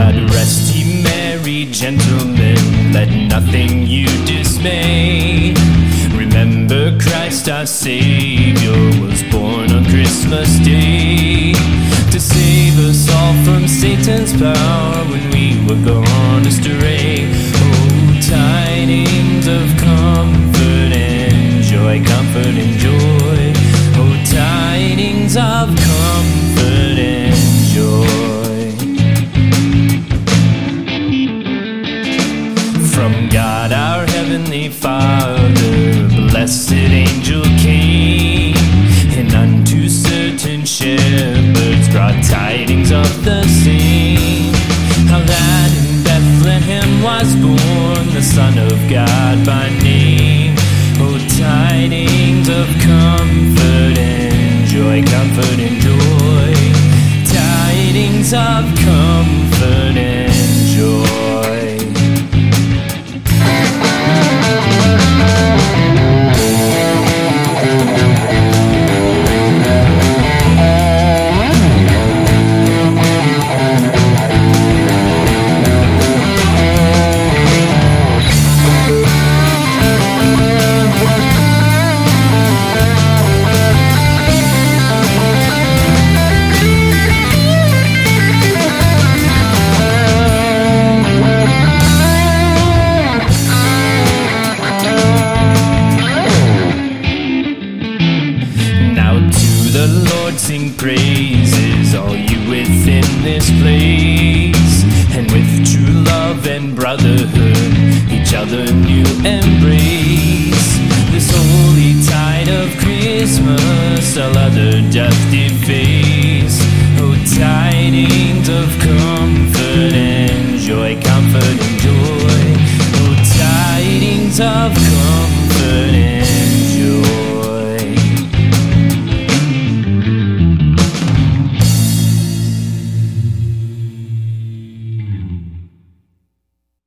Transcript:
God rest ye merry gentlemen, let nothing you dismay. Remember Christ our Savior was born on Christmas Day to save us all from Satan's power when we were gone astray. Heavenly Father, blessed angel came, and unto certain shepherds brought tidings of the same. How that in Bethlehem was born the Son of God by name. Oh, tidings of comfort and joy, comfort and joy. Tidings of comfort and the Lord sing praises, all you within this place. And with true love and brotherhood, each other new embrace. This holy tide of Christmas, all other doth deface. Oh, tidings